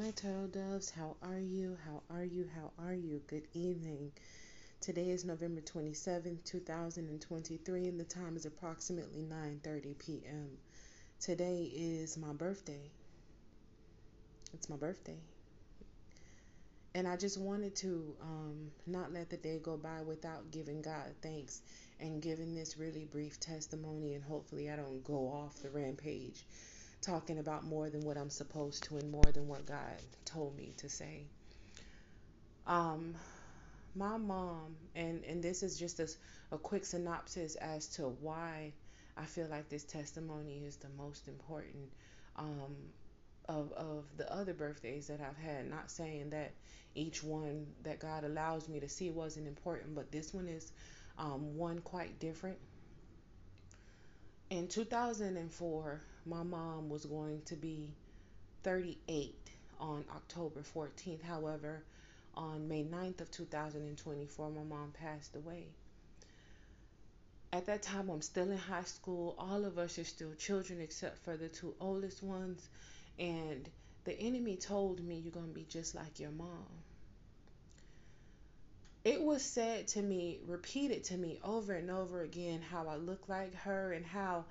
my turtle doves. How are you? How are you? How are you? Good evening. Today is November 27th, 2023, and the time is approximately 9:30 p.m. Today is my birthday. It's my birthday. And I just wanted to um, not let the day go by without giving God thanks and giving this really brief testimony, and hopefully, I don't go off the rampage talking about more than what I'm supposed to and more than what God told me to say. Um, my mom, and, and this is just a, a quick synopsis as to why I feel like this testimony is the most important um, of, of the other birthdays that I've had. Not saying that each one that God allows me to see wasn't important, but this one is um, one quite different. In 2004, my mom was going to be 38 on October 14th. However, on May 9th of 2024, my mom passed away. At that time, I'm still in high school. All of us are still children except for the two oldest ones. And the enemy told me, You're going to be just like your mom. It was said to me, repeated to me over and over again, how I look like her and how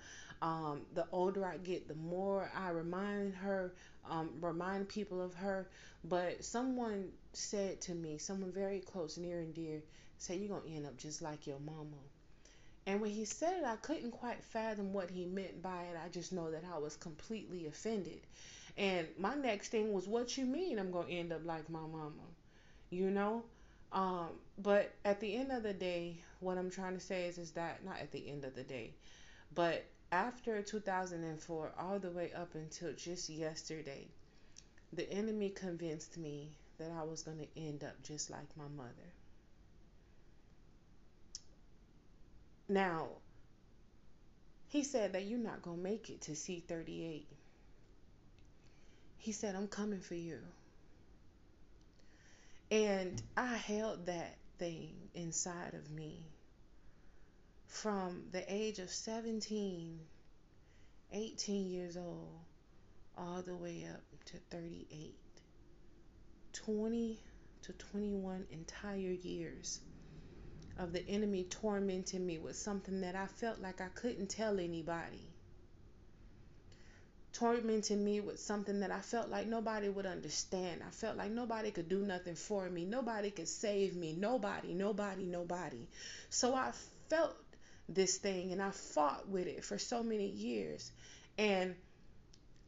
the older I get, the more I remind her, um, remind people of her. But someone said to me, someone very close, near and dear, said, You're going to end up just like your mama. And when he said it, I couldn't quite fathom what he meant by it. I just know that I was completely offended. And my next thing was, What you mean I'm going to end up like my mama? You know? Um, but at the end of the day, what I'm trying to say is, is that not at the end of the day, but after 2004, all the way up until just yesterday, the enemy convinced me that I was going to end up just like my mother. Now, he said that you're not going to make it to C38. He said, I'm coming for you. And I held that thing inside of me from the age of 17, 18 years old, all the way up to 38. 20 to 21 entire years of the enemy tormenting me with something that I felt like I couldn't tell anybody. Tormenting me with something that I felt like nobody would understand. I felt like nobody could do nothing for me. Nobody could save me. Nobody, nobody, nobody. So I felt this thing and I fought with it for so many years. And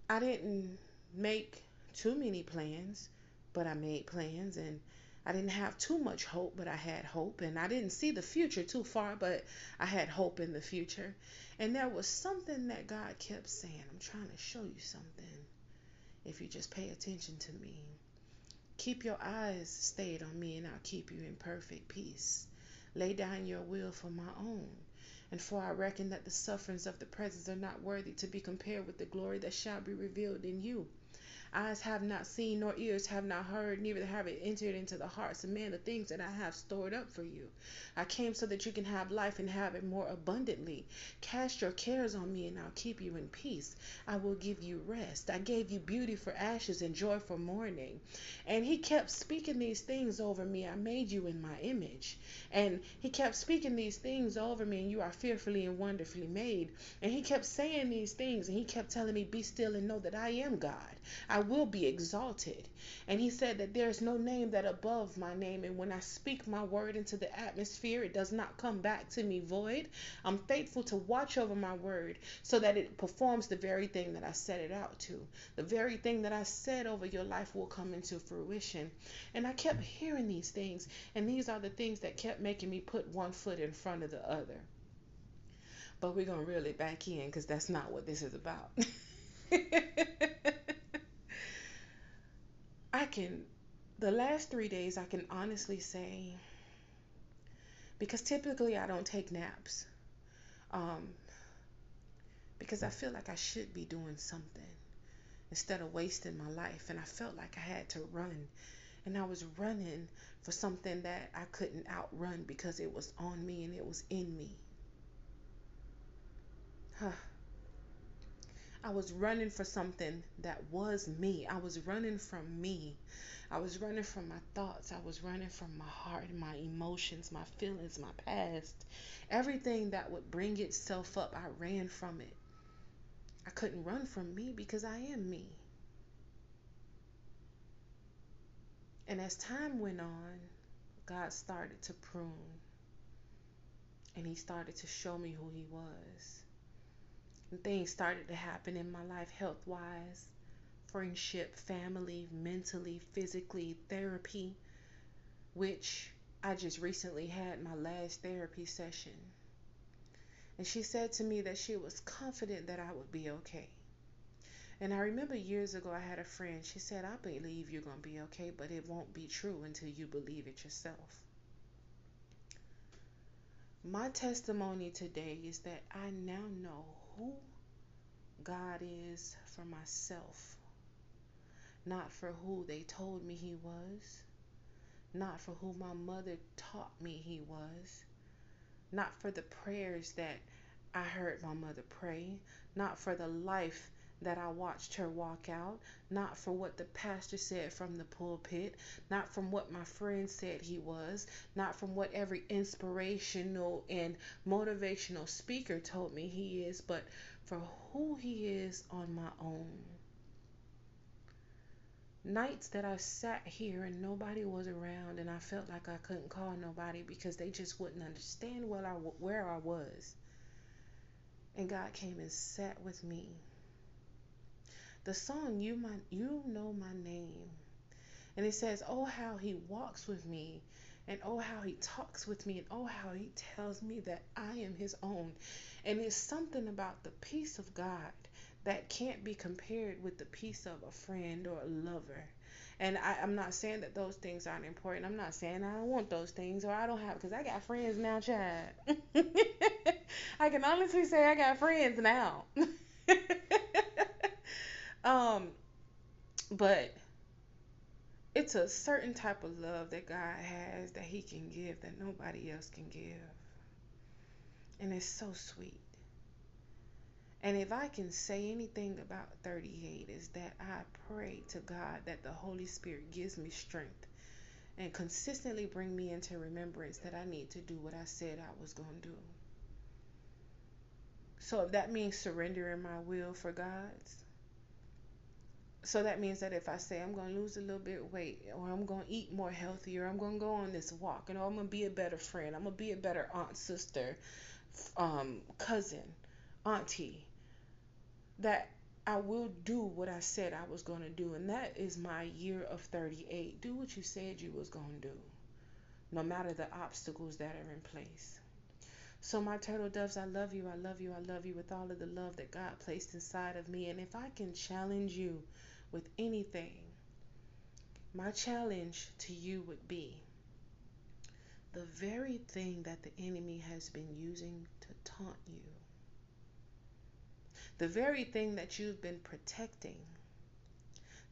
I didn't make too many plans, but I made plans and I didn't have too much hope, but I had hope. And I didn't see the future too far, but I had hope in the future. And there was something that God kept saying. I'm trying to show you something. If you just pay attention to me, keep your eyes stayed on me, and I'll keep you in perfect peace. Lay down your will for my own. And for I reckon that the sufferings of the present are not worthy to be compared with the glory that shall be revealed in you. Eyes have not seen, nor ears have not heard, neither have it entered into the hearts of man the things that I have stored up for you. I came so that you can have life and have it more abundantly. Cast your cares on me, and I'll keep you in peace. I will give you rest. I gave you beauty for ashes and joy for mourning. And he kept speaking these things over me. I made you in my image. And he kept speaking these things over me, and you are fearfully and wonderfully made. And he kept saying these things, and he kept telling me, Be still and know that I am God. I will be exalted. And he said that there is no name that above my name. And when I speak my word into the atmosphere, it does not come back to me void. I'm faithful to watch over my word so that it performs the very thing that I set it out to. The very thing that I said over your life will come into fruition. And I kept hearing these things. And these are the things that kept making me put one foot in front of the other. But we're going to reel it back in because that's not what this is about. I can, the last three days, I can honestly say, because typically I don't take naps, um, because I feel like I should be doing something instead of wasting my life. And I felt like I had to run. And I was running for something that I couldn't outrun because it was on me and it was in me. Huh. I was running for something that was me. I was running from me. I was running from my thoughts. I was running from my heart, my emotions, my feelings, my past. Everything that would bring itself up, I ran from it. I couldn't run from me because I am me. And as time went on, God started to prune. And He started to show me who He was. Things started to happen in my life, health wise, friendship, family, mentally, physically, therapy, which I just recently had my last therapy session. And she said to me that she was confident that I would be okay. And I remember years ago, I had a friend. She said, I believe you're going to be okay, but it won't be true until you believe it yourself. My testimony today is that I now know who God is for myself, not for who they told me He was, not for who my mother taught me He was, not for the prayers that I heard my mother pray, not for the life that I watched her walk out, not for what the pastor said from the pulpit, not from what my friend said he was, not from what every inspirational and motivational speaker told me he is, but for who he is on my own. Nights that I sat here and nobody was around and I felt like I couldn't call nobody because they just wouldn't understand where I, where I was. And God came and sat with me the song you my you know my name and it says oh how he walks with me and oh how he talks with me and oh how he tells me that I am his own and it's something about the peace of God that can't be compared with the peace of a friend or a lover and I, am not saying that those things aren't important. I'm not saying I don't want those things or I don't have because I got friends now, Chad. I can honestly say I got friends now. Um, but it's a certain type of love that God has that He can give that nobody else can give. And it's so sweet. And if I can say anything about 38 is that I pray to God that the Holy Spirit gives me strength and consistently bring me into remembrance that I need to do what I said I was going to do. So if that means surrendering my will for God's, so that means that if I say I'm going to lose a little bit of weight, or I'm going to eat more healthy, or I'm going to go on this walk, and I'm going to be a better friend, I'm going to be a better aunt, sister, um, cousin, auntie, that I will do what I said I was going to do, and that is my year of 38. Do what you said you was going to do, no matter the obstacles that are in place. So, my turtle doves, I love you, I love you, I love you with all of the love that God placed inside of me. And if I can challenge you with anything, my challenge to you would be the very thing that the enemy has been using to taunt you, the very thing that you've been protecting,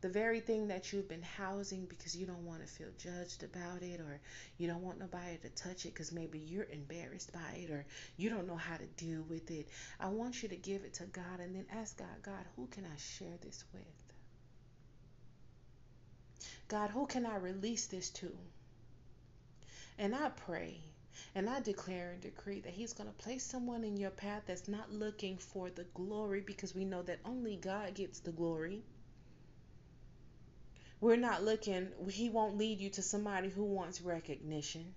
the very thing that you've been housing because you don't want to feel judged about it or you don't want nobody to touch it because maybe you're embarrassed by it or you don't know how to deal with it. I want you to give it to God and then ask God, God, who can I share this with? God, who can I release this to? And I pray and I declare and decree that He's going to place someone in your path that's not looking for the glory because we know that only God gets the glory. We're not looking, He won't lead you to somebody who wants recognition.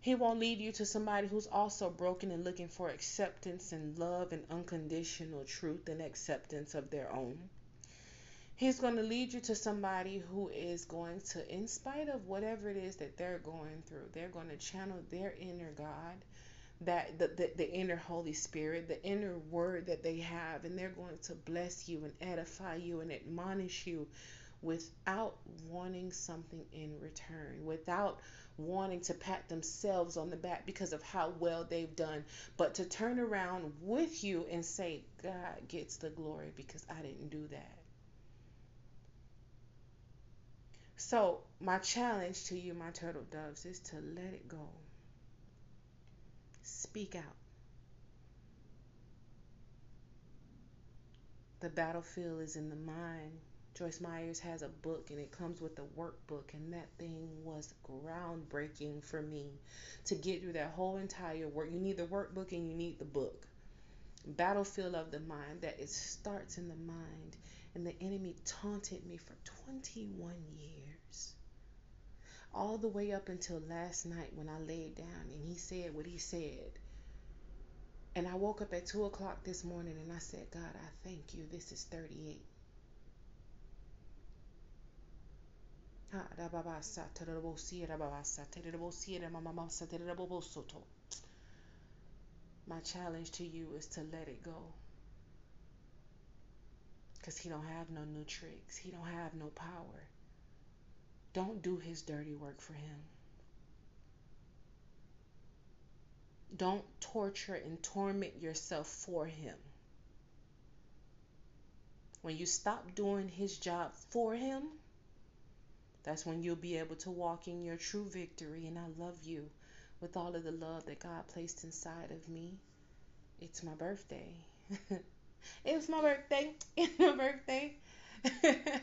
He won't lead you to somebody who's also broken and looking for acceptance and love and unconditional truth and acceptance of their own. He's going to lead you to somebody who is going to, in spite of whatever it is that they're going through, they're going to channel their inner God, that the, the, the inner Holy Spirit, the inner word that they have, and they're going to bless you and edify you and admonish you without wanting something in return, without wanting to pat themselves on the back because of how well they've done, but to turn around with you and say, God gets the glory because I didn't do that. So, my challenge to you, my turtle doves, is to let it go. Speak out. The battlefield is in the mind. Joyce Meyers has a book and it comes with a workbook, and that thing was groundbreaking for me to get through that whole entire work. You need the workbook and you need the book. Battlefield of the mind, that it starts in the mind. And the enemy taunted me for 21 years. All the way up until last night when I laid down and he said what he said. And I woke up at 2 o'clock this morning and I said, God, I thank you. This is 38. My challenge to you is to let it go. Because he don't have no new tricks. He don't have no power. Don't do his dirty work for him. Don't torture and torment yourself for him. When you stop doing his job for him, that's when you'll be able to walk in your true victory. And I love you with all of the love that God placed inside of me. It's my birthday. it's my birthday. It's my birthday.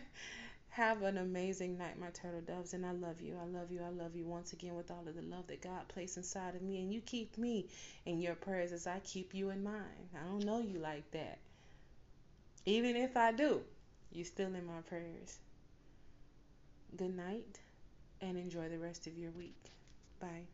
Have an amazing night, my turtle doves, and I love you. I love you. I love you once again with all of the love that God placed inside of me. And you keep me in your prayers as I keep you in mine. I don't know you like that. Even if I do, you're still in my prayers. Good night and enjoy the rest of your week. Bye.